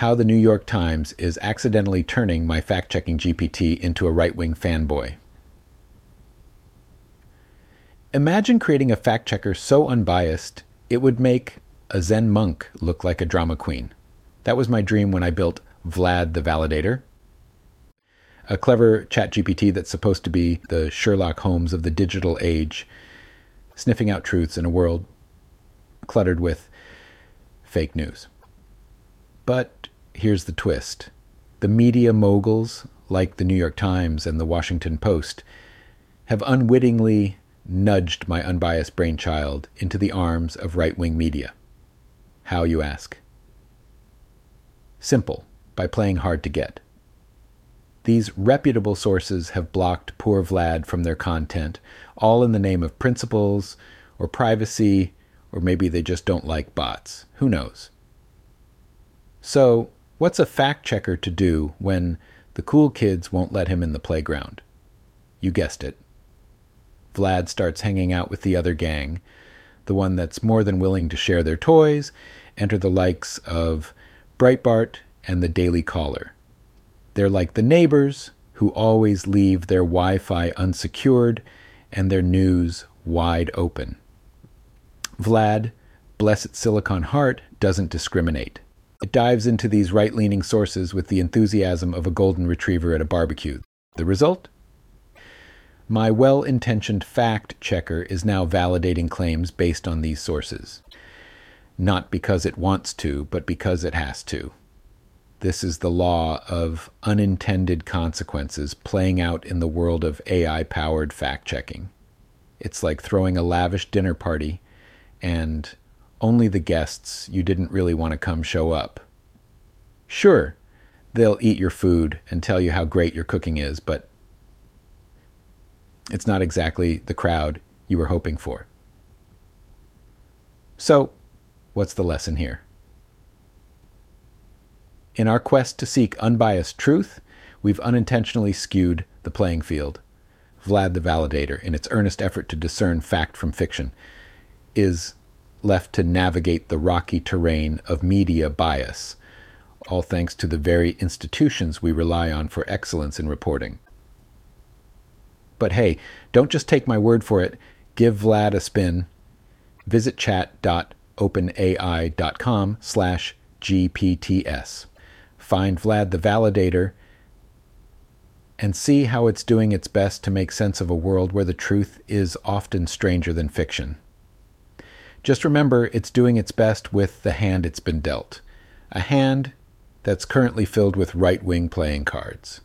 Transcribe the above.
how the New York Times is accidentally turning my fact checking GPT into a right wing fanboy. Imagine creating a fact checker so unbiased it would make a Zen monk look like a drama queen. That was my dream when I built Vlad the Validator, a clever chat GPT that's supposed to be the Sherlock Holmes of the digital age, sniffing out truths in a world cluttered with fake news. But here's the twist the media moguls, like the New York Times and the Washington Post, have unwittingly nudged my unbiased brainchild into the arms of right wing media. How, you ask? Simple, by playing hard to get. These reputable sources have blocked poor Vlad from their content, all in the name of principles or privacy, or maybe they just don't like bots. Who knows? So, what's a fact checker to do when the cool kids won't let him in the playground? You guessed it. Vlad starts hanging out with the other gang, the one that's more than willing to share their toys, enter the likes of Breitbart and the Daily Caller. They're like the neighbors who always leave their Wi Fi unsecured and their news wide open. Vlad, bless its silicon heart, doesn't discriminate. It dives into these right leaning sources with the enthusiasm of a golden retriever at a barbecue. The result? My well intentioned fact checker is now validating claims based on these sources. Not because it wants to, but because it has to. This is the law of unintended consequences playing out in the world of AI powered fact checking. It's like throwing a lavish dinner party and only the guests you didn't really want to come show up. Sure, they'll eat your food and tell you how great your cooking is, but it's not exactly the crowd you were hoping for. So, what's the lesson here? In our quest to seek unbiased truth, we've unintentionally skewed the playing field. Vlad the Validator, in its earnest effort to discern fact from fiction, is left to navigate the rocky terrain of media bias, all thanks to the very institutions we rely on for excellence in reporting. But hey, don't just take my word for it. Give Vlad a spin. Visit chat.openai.com slash GPTS. Find Vlad the Validator and see how it's doing its best to make sense of a world where the truth is often stranger than fiction. Just remember it's doing its best with the hand it's been dealt, a hand that's currently filled with right wing playing cards.